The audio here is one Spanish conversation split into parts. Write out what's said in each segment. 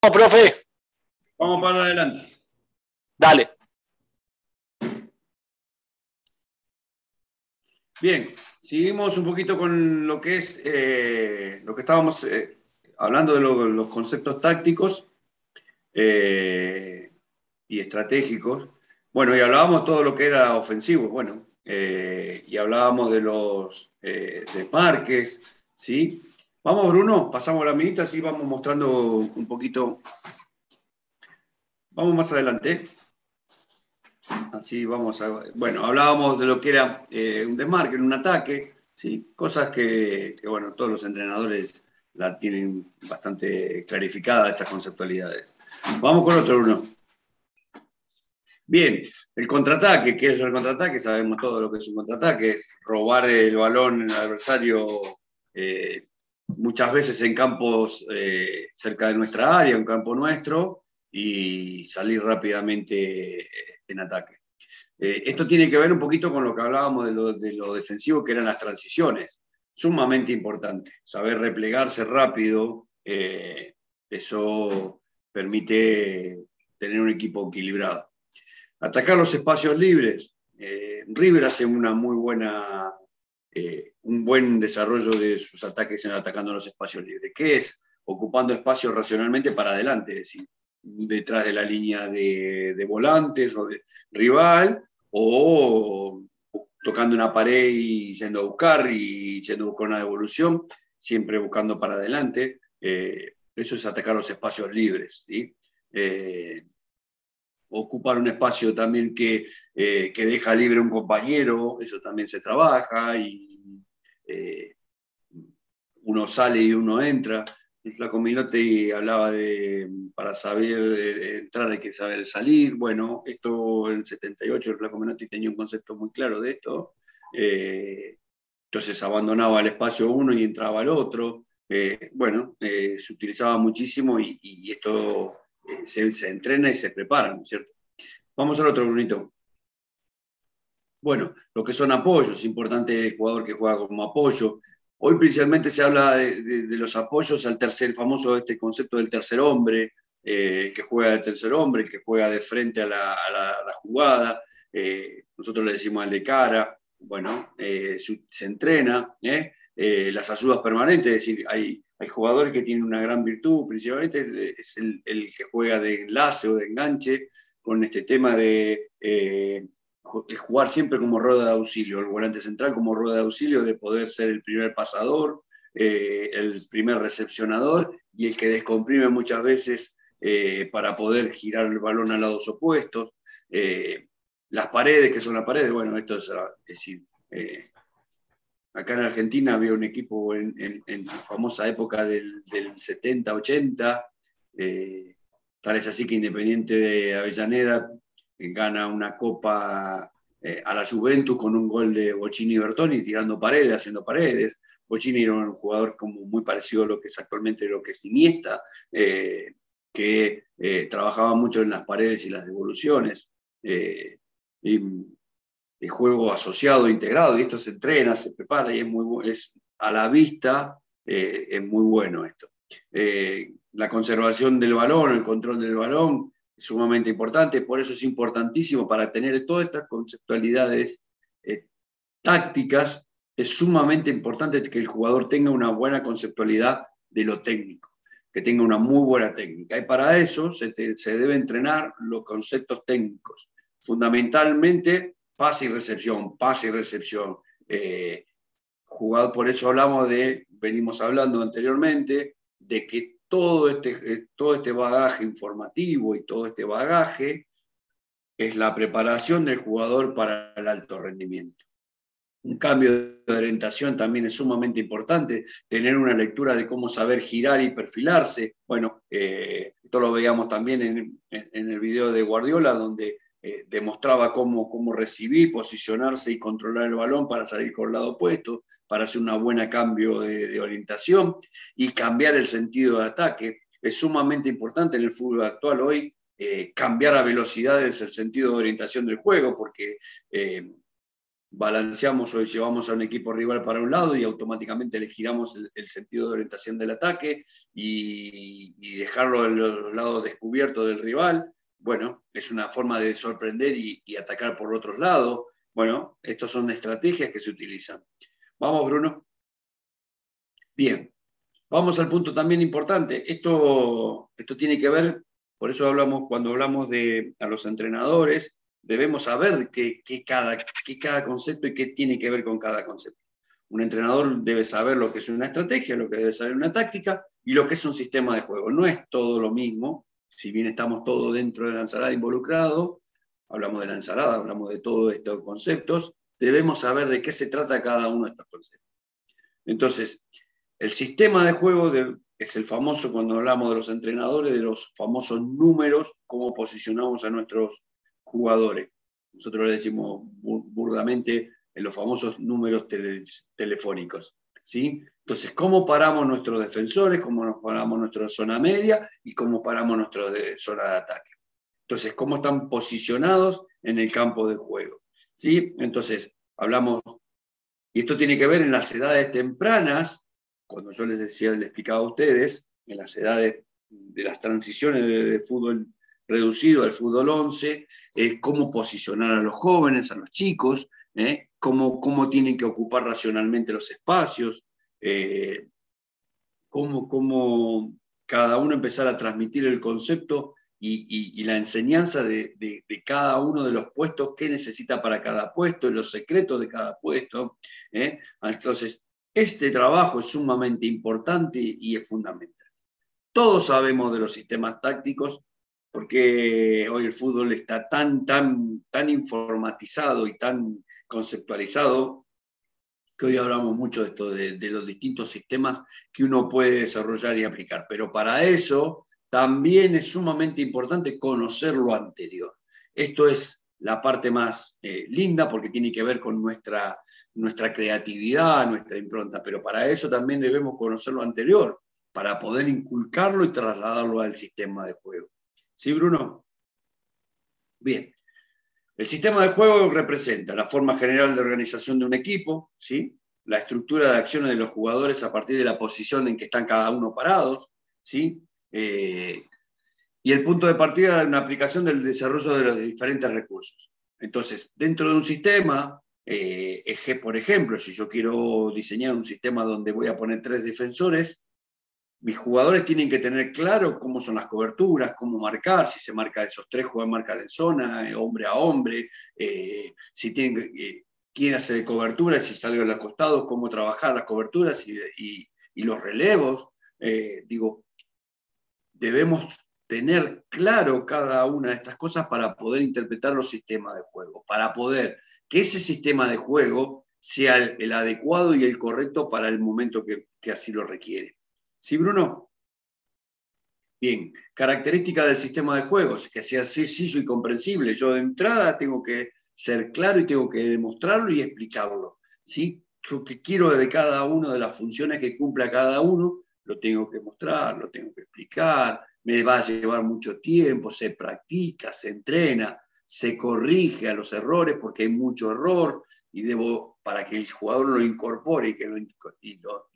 profe. Vamos para adelante. Dale. Bien, seguimos un poquito con lo que es eh, lo que estábamos eh, hablando de los conceptos tácticos eh, y estratégicos. Bueno, y hablábamos todo lo que era ofensivo, bueno, y hablábamos de los de parques, ¿sí? Vamos, Bruno, pasamos la minita, así vamos mostrando un poquito. Vamos más adelante. Así vamos a. Bueno, hablábamos de lo que era eh, un desmarque, un ataque, ¿sí? cosas que, bueno, todos los entrenadores la tienen bastante clarificada, estas conceptualidades. Vamos con otro, Bruno. Bien, el contraataque, ¿qué es el contraataque? Sabemos todo lo que es un contraataque, robar el balón al adversario eh, muchas veces en campos eh, cerca de nuestra área, un campo nuestro, y salir rápidamente eh, en ataque. Eh, esto tiene que ver un poquito con lo que hablábamos de lo, defensivo, que eran las transiciones. Sumamente importante, saber replegarse rápido, eso permite tener un equipo equilibrado. Atacar los espacios libres. River hace una muy buena un buen desarrollo de sus ataques en atacando los espacios libres, que es ocupando espacios racionalmente para adelante, es decir, detrás de la línea de, volantes o de rival, o tocando una pared y yendo a buscar y yendo a una devolución, siempre buscando para adelante. Eh, eso es atacar los espacios libres. ¿sí? Eh, ocupar un espacio también que, eh, que, deja libre un compañero, eso también se trabaja y eh, uno sale y uno entra. El flaco Minote hablaba de, para saber entrar hay que saber salir. Bueno, esto en el 78 el flaco Minote tenía un concepto muy claro de esto. Eh, entonces abandonaba el espacio uno y entraba al otro. bueno, se utilizaba muchísimo y, esto se, entrena y se prepara, ¿no es cierto? Vamos al otro, Brunito. Bueno, lo que son apoyos, importante el jugador que juega como apoyo. Hoy principalmente se habla de, los apoyos al tercer, famoso este concepto del tercer hombre, eh, el que juega de tercer hombre, el que juega de frente a la, jugada. Eh, nosotros le decimos al de cara. Bueno, eh, se, entrena. las ayudas permanentes, es decir, hay hay jugadores que tienen una gran virtud, principalmente es el, que juega de enlace o de enganche, con este tema de jugar siempre como rueda de auxilio, el volante central como rueda de auxilio, de poder ser el primer pasador, eh, el primer recepcionador y el que descomprime muchas veces eh, para poder girar el balón a lados opuestos. las paredes, que son las paredes, bueno, esto es, decir, Acá en Argentina había un equipo en, la famosa época del, 70-80, eh, tal es así que Independiente de Avellaneda gana una copa eh, a la Juventus con un gol de Bocini y Bertoni tirando paredes, haciendo paredes. Bocini era un jugador como muy parecido a lo que es actualmente lo que es Iniesta, eh, que trabajaba mucho en las paredes y las devoluciones. Y, el juego asociado, integrado, y esto se entrena, se prepara y es, muy, es a la vista, eh, es muy bueno esto. Eh, la conservación del balón, el control del balón sumamente importante, por eso es importantísimo para tener todas estas conceptualidades eh, tácticas, es sumamente importante que el jugador tenga una buena conceptualidad de lo técnico, que tenga una muy buena técnica. Y para eso se, se debe entrenar los conceptos técnicos. Fundamentalmente, pase y recepción, pase y recepción. Eh, por eso hablamos de, venimos hablando anteriormente, de que todo este, eh, todo este bagaje informativo y todo este bagaje es la preparación del jugador para el alto rendimiento. Un cambio de orientación también es sumamente importante, tener una lectura de cómo saber girar y perfilarse. Bueno, eh, esto lo veíamos también en, en el video de Guardiola, donde eh, demostraba cómo, cómo recibir, posicionarse y controlar el balón para salir con el lado opuesto, para hacer una buena cambio de, orientación y cambiar el sentido de ataque. Es sumamente importante en el fútbol actual hoy eh, cambiar a velocidades el sentido de orientación del juego, porque eh, balanceamos o llevamos a un equipo rival para un lado y automáticamente le giramos el, sentido de orientación del ataque y, dejarlo en los lados del rival. Bueno, es una forma de sorprender y, y atacar por otros lados. Bueno, estas son estrategias que se utilizan. Vamos, Bruno. Bien, vamos al punto también importante. Esto, esto tiene que ver, por eso hablamos, cuando hablamos de a los entrenadores, debemos saber qué, cada, cada concepto y qué tiene que ver con cada concepto. Un entrenador debe saber lo que es una estrategia, lo que debe saber una táctica y lo que es un sistema de juego. No es todo lo mismo, si bien estamos todos dentro de la ensalada involucrados, hablamos de la ensalada, hablamos de todos estos conceptos, debemos saber de qué se trata cada uno de estos conceptos. Entonces, el sistema de juego es el famoso, cuando hablamos de los entrenadores, de los famosos números, cómo posicionamos a nuestros jugadores. Nosotros le decimos burdamente en los famosos números telefónicos. ¿sí? Entonces, ¿cómo paramos nuestros defensores? ¿Cómo nos paramos nuestra zona media? ¿Y cómo paramos nuestra zona de ataque? Entonces, ¿cómo están posicionados en el campo de juego? ¿Sí? Entonces, hablamos, y esto tiene que ver en las edades tempranas, cuando yo les decía, les explicaba a ustedes, en las edades de las transiciones de fútbol reducido al fútbol 11, es cómo posicionar a los jóvenes, a los chicos, ¿eh? cómo, cómo, tienen que ocupar racionalmente los espacios, eh, cómo, cómo, cada uno empezar a transmitir el concepto y, la enseñanza de, cada uno de los puestos, qué necesita para cada puesto, los secretos de cada puesto. ¿eh? Entonces, este trabajo es sumamente importante y es fundamental. Todos sabemos de los sistemas tácticos, porque hoy el fútbol está tan, tan, tan informatizado y tan conceptualizado que hoy hablamos mucho de esto, de, los distintos sistemas que uno puede desarrollar y aplicar. Pero para eso también es sumamente importante conocer lo anterior. Esto es la parte más eh, linda porque tiene que ver con nuestra, nuestra creatividad, nuestra impronta, pero para eso también debemos conocer lo anterior, para poder inculcarlo y trasladarlo al sistema de juego. ¿Sí, Bruno? Bien. El sistema de juego representa la forma general de organización de un equipo, ¿sí? la estructura de acciones de los jugadores a partir de la posición en que están cada uno parados, ¿sí? Eh, y el punto de partida de una aplicación del desarrollo de los diferentes recursos. Entonces, dentro de un sistema, eh, por ejemplo, si yo quiero diseñar un sistema donde voy a poner tres defensores, mis jugadores tienen que tener claro cómo son las coberturas, cómo marcar, si se marca esos tres, juegan marcar en zona, eh, hombre a hombre, eh, si tienen, quién hace de cobertura, si sale a los costados, cómo trabajar las coberturas y, los relevos. digo, debemos tener claro cada una de estas cosas para poder interpretar los sistemas de juego, para poder que ese sistema de juego sea el, adecuado y el correcto para el momento que así lo requiere. ¿Sí, Bruno? Bien, característica del sistema de juegos, que sea sencillo y comprensible. Yo de entrada tengo que ser claro y tengo que demostrarlo y explicarlo. ¿sí? Lo que quiero de cada una de las funciones que cumpla cada uno, lo tengo que mostrar, lo tengo que explicar, me va a llevar mucho tiempo, se practica, se entrena, se corrige a los errores porque hay mucho error y debo, para que el jugador lo incorpore y que lo,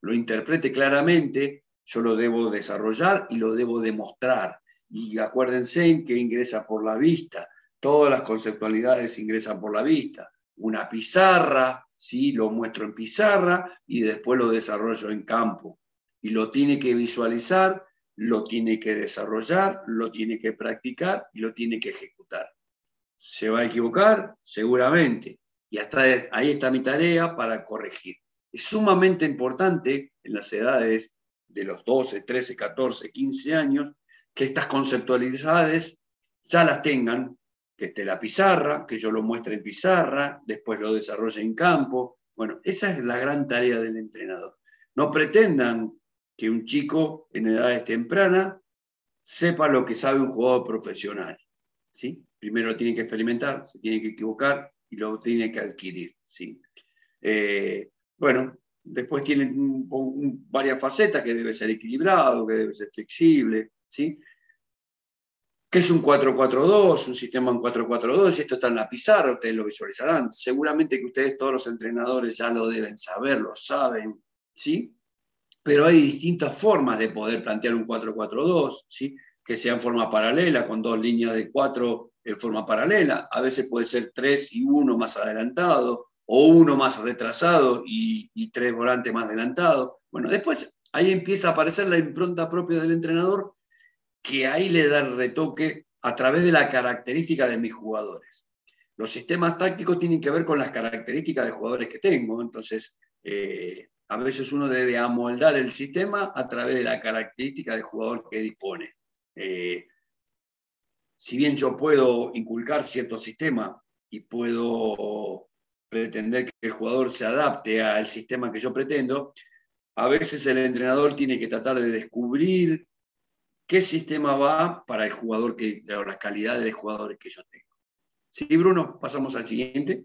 lo interprete claramente, yo lo debo desarrollar y lo debo demostrar. Y acuérdense en que ingresa por la vista. Todas las conceptualidades ingresan por la vista. Una pizarra, ¿sí? lo muestro en pizarra y después lo desarrollo en campo. Y lo tiene que visualizar, lo tiene que desarrollar, lo tiene que practicar y lo tiene que ejecutar. ¿Se va a equivocar? Seguramente. Y hasta ahí está mi tarea para corregir. Es sumamente importante en las edades de los 12, 13, 14, 15 años que estas conceptualidades ya las tengan, que esté la pizarra, que yo lo muestre en pizarra, después lo desarrolle en campo. Bueno, esa es la gran tarea del entrenador. No pretendan que un chico en edades tempranas sepa lo que sabe un jugador profesional. ¿sí? Primero tiene que experimentar, se tiene que equivocar y lo tiene que adquirir. ¿sí? Eh, bueno, después tiene varias facetas que debe ser equilibrado, que debe ser flexible, ¿sí? ¿Qué es un 442? Un sistema en 442, y esto está en la pizarra, ustedes lo visualizarán. Seguramente que ustedes, todos los entrenadores, ya lo deben saber, lo saben, ¿sí? Pero hay distintas formas de poder plantear un 442, ¿sí? Que sea en forma paralela, con dos líneas de cuatro en forma paralela. A veces puede ser tres y uno más adelantado, o uno más retrasado y, tres volantes más adelantados. Bueno, después ahí empieza a aparecer la impronta propia del entrenador que ahí le da el retoque a través de la característica de mis jugadores. Los sistemas tácticos tienen que ver con las características de jugadores que tengo, entonces eh, a veces uno debe amoldar el sistema a través de la característica del jugador que dispone. Eh, si bien yo puedo inculcar cierto sistema y puedo pretender que el jugador se adapte al sistema que yo pretendo, a veces el entrenador tiene que tratar de descubrir qué sistema va para el jugador, que, las calidades de jugadores que yo tengo. Sí, Bruno, pasamos al siguiente.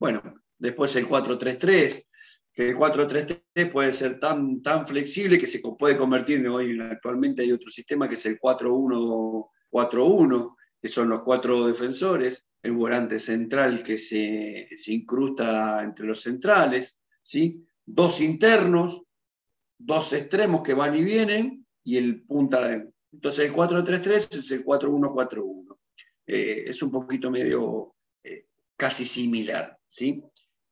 Bueno, después el 4-3-3, que el 4-3-3 puede ser tan, tan flexible que se puede convertir hoy actualmente hay otro sistema que es el 4-1-4-1, que son los cuatro defensores, el volante central que se, se incrusta entre los centrales, ¿sí? dos internos, dos extremos que van y vienen, y el punta. De, entonces el 4-3-3 es el 4-1-4-1. Eh, es un poquito medio eh, casi similar. ¿sí?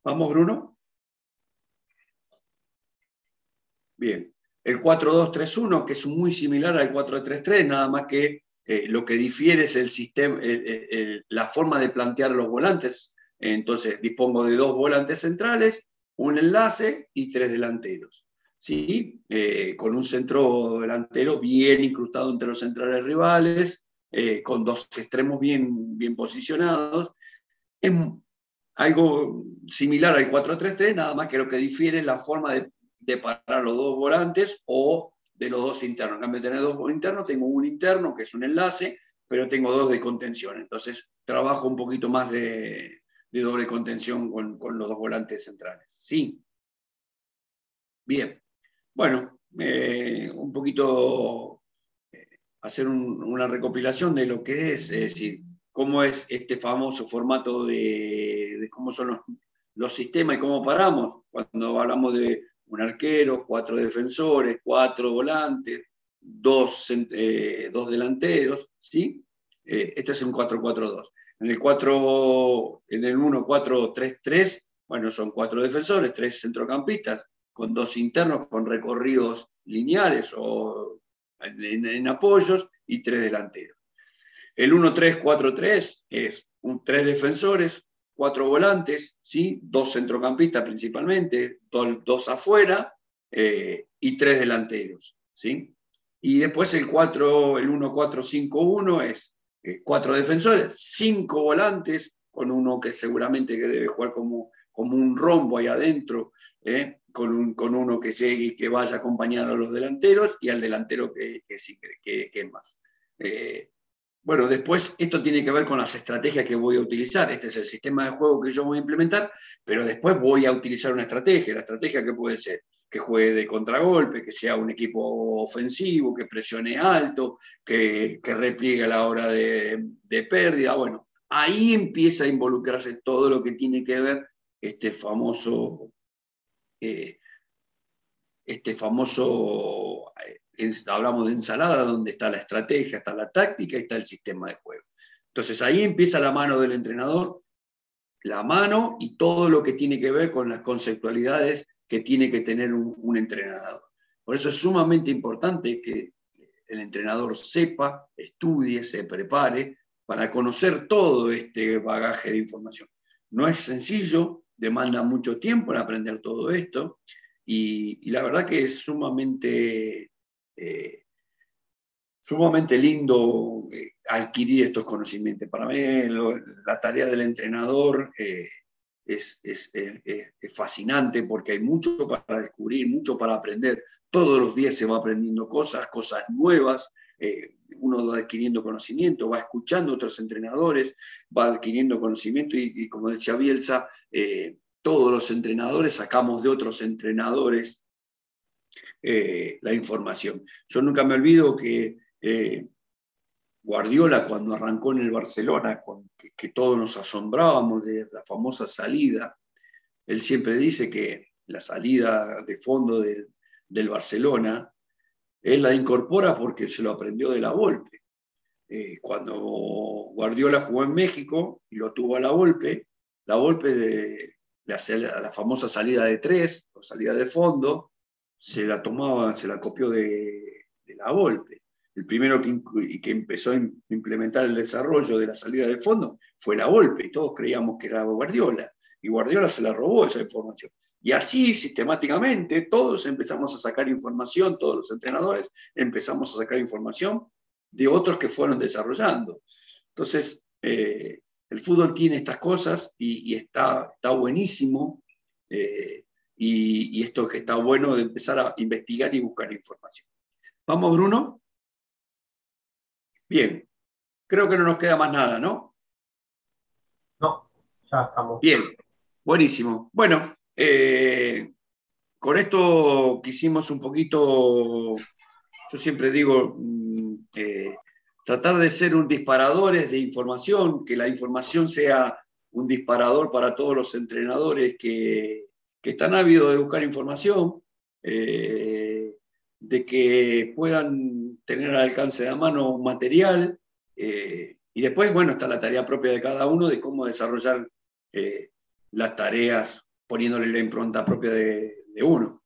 Vamos, Bruno. Bien. El 4-2-3-1, que es muy similar al 4-3-3, nada más que eh, lo que difiere es el sistema, la forma de plantear los volantes. Entonces, dispongo de dos volantes centrales, un enlace y tres delanteros. ¿sí? Eh, con un centro delantero bien incrustado entre los centrales rivales, eh, con dos extremos bien, bien posicionados. Es algo similar al 4-3-3, nada más que lo que difiere es la forma de, de, parar los dos volantes o de los dos internos. En cambio de tener dos internos, tengo un interno que es un enlace, pero tengo dos de contención. Entonces trabajo un poquito más de, de doble contención con, con, los dos volantes centrales. Sí. Bien. Bueno, eh, un poquito eh, hacer una recopilación de lo que es, es decir, cómo es este famoso formato de, cómo son los, sistemas y cómo paramos. Cuando hablamos de un arquero, cuatro defensores, cuatro volantes, dos, eh, dos delanteros, ¿sí? esto es un 4-4-2. En el 4, en el 1-4-3-3, bueno, son cuatro defensores, tres centrocampistas, con dos internos con recorridos lineales o en, apoyos y tres delanteros. El 1-3-4-3 es un, tres defensores, cuatro volantes, ¿sí? dos centrocampistas principalmente, dos, afuera eh, y tres delanteros. ¿sí? Y después el, 4, el 1-4-5-1 es eh, cuatro defensores, cinco volantes, con uno que seguramente que debe jugar como, como un rombo ahí adentro, ¿eh? con, con, uno que llegue que vaya a a los delanteros y al delantero que, que, que, es más. Bueno, después esto tiene que ver con las estrategias que voy a utilizar. Este es el sistema de juego que yo voy a implementar, pero después voy a utilizar una estrategia. La estrategia que puede ser que juegue de contragolpe, que sea un equipo ofensivo, que presione alto, que, que repliegue a la hora de, de pérdida. Bueno, ahí empieza a involucrarse todo lo que tiene que ver este famoso eh, este famoso, eh, hablamos de ensalada, donde está la estrategia, está la táctica y está el sistema de juego. Entonces ahí empieza la mano del entrenador, la mano y todo lo que tiene que ver con las conceptualidades que tiene que tener un, entrenador. Por eso es sumamente importante que el entrenador sepa, estudie, se prepare para conocer todo este bagaje de información. No es sencillo, demanda mucho tiempo en aprender todo esto y, la verdad que es sumamente, eh, sumamente lindo eh, adquirir estos conocimientos. Para mí la tarea del entrenador eh, es, es, es, fascinante porque hay mucho para descubrir, mucho para aprender. Todos los días se va aprendiendo cosas, cosas nuevas uno va adquiriendo conocimiento, va escuchando a otros entrenadores, va adquiriendo conocimiento y, como decía Bielsa, todos los entrenadores sacamos de otros entrenadores eh, la información. Yo nunca me olvido que eh, Guardiola cuando arrancó en el Barcelona, que, todos nos asombrábamos de la famosa salida, él siempre dice que la salida de fondo del Barcelona, él la incorpora porque se lo aprendió de la Volpe. Eh, cuando Guardiola jugó en México y lo tuvo a la Volpe, la Volpe de, la, famosa salida de tres o salida de fondo, se la tomaba, se la copió de, la Volpe el primero que, que, empezó a implementar el desarrollo de la salida del fondo fue la Volpe, y todos creíamos que era Guardiola, y Guardiola se la robó esa información. Y así sistemáticamente todos empezamos a sacar información, todos los entrenadores empezamos a sacar información de otros que fueron desarrollando. Entonces, eh, el fútbol tiene estas cosas y, está, está buenísimo. Eh, y, y esto que está bueno de empezar a investigar y buscar información. Vamos, Bruno. Bien, creo que no nos queda más nada, ¿no? No, ya estamos. Bien, buenísimo. Bueno, eh, con esto quisimos un poquito, yo siempre digo, mm, eh, tratar de ser un disparadores de información, que la información sea un disparador para todos los entrenadores que, están ávidos de buscar información, eh, de que puedan tener al alcance de la mano material. Eh, y después, bueno, está la tarea propia de cada uno de cómo desarrollar eh, las tareas poniéndole la impronta propia de, uno.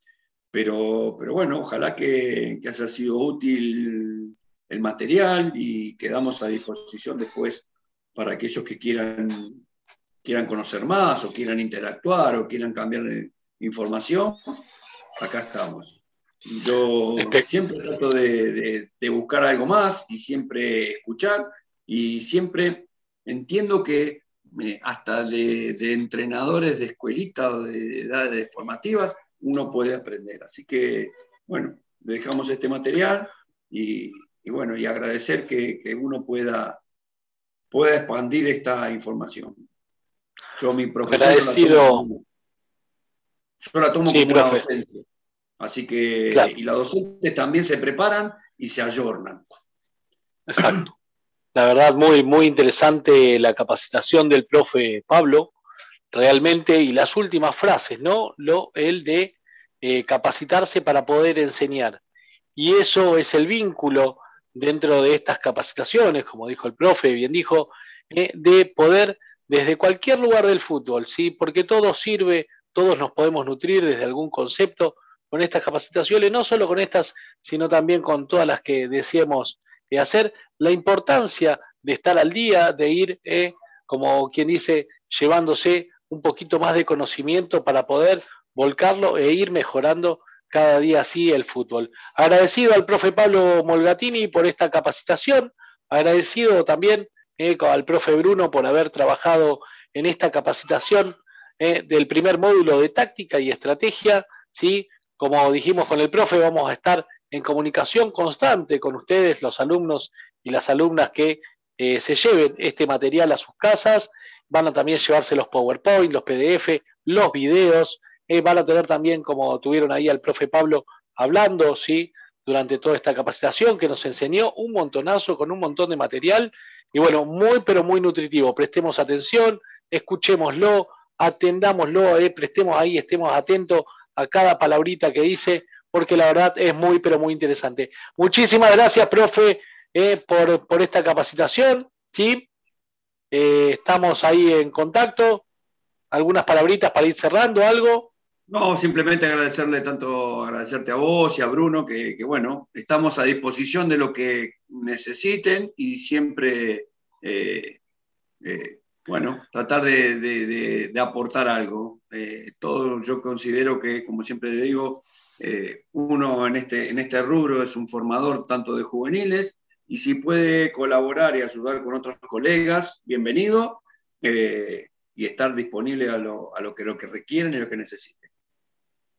Pero, pero, bueno, ojalá que, que, haya sido útil el material y quedamos a disposición después para aquellos que quieran, quieran conocer más o quieran interactuar o quieran cambiar información. Acá estamos. Yo siempre trato de, buscar algo más y siempre escuchar y siempre entiendo que eh, hasta de, entrenadores de escuelitas o de edades formativas uno puede aprender. Así que, bueno, dejamos este material y, bueno, y agradecer que, uno pueda, pueda expandir esta información. Yo mi profesor yo la tomo como una docencia. Así que, y los docentes también se preparan y se ayornan. Exacto. La verdad, muy, muy interesante la capacitación del profe Pablo, realmente, y las últimas frases, ¿no? Lo, el de eh, capacitarse para poder enseñar. Y eso es el vínculo dentro de estas capacitaciones, como dijo el profe, bien dijo, eh, de poder desde cualquier lugar del fútbol, ¿sí? Porque todo sirve, todos nos podemos nutrir desde algún concepto con estas capacitaciones, no solo con estas, sino también con todas las que deseemos eh, hacer, la importancia de estar al día, de ir, eh, como quien dice, llevándose un poquito más de conocimiento para poder volcarlo e ir mejorando cada día así el fútbol. Agradecido al profe Pablo Molgatini por esta capacitación, agradecido también eh, al profe Bruno por haber trabajado en esta capacitación del primer módulo de táctica y estrategia, ¿sí? Como dijimos con el profe, vamos a estar en comunicación constante con ustedes, los alumnos y las alumnas que eh, se lleven este material a sus casas. Van a también llevarse los PowerPoint, los PDF, los videos. Eh, van a tener también, como tuvieron ahí al profe Pablo hablando, ¿sí? durante toda esta capacitación que nos enseñó un montonazo con un montón de material. Y bueno, muy, pero muy nutritivo. Prestemos atención, escuchémoslo, atendámoslo, eh, prestemos ahí, estemos atentos a cada palabrita que dice, porque la verdad es muy, pero muy interesante. Muchísimas gracias, profe, eh, por, esta capacitación. ¿sí? Eh, estamos ahí en contacto. ¿Algunas palabritas para ir cerrando algo? No, simplemente agradecerle tanto, agradecerte a vos y a Bruno, que, bueno, estamos a disposición de lo que necesiten y siempre eh, bueno, tratar de, aportar algo. Eh, todo yo considero que, como siempre digo, eh, uno en este, en este rubro es un formador tanto de juveniles y si puede colaborar y ayudar con otros colegas, bienvenido eh, y estar disponible a lo, que, lo que requieren y lo que necesiten.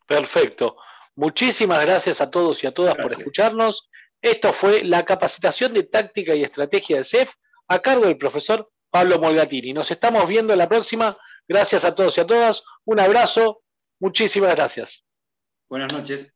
Perfecto. Muchísimas gracias a todos y a todas por escucharnos. Esto fue la capacitación de táctica y estrategia de CEF a cargo del profesor Pablo Molgatini. Nos estamos viendo en la próxima. Gracias a todos y a todas. Un abrazo. Muchísimas gracias. Buenas noches.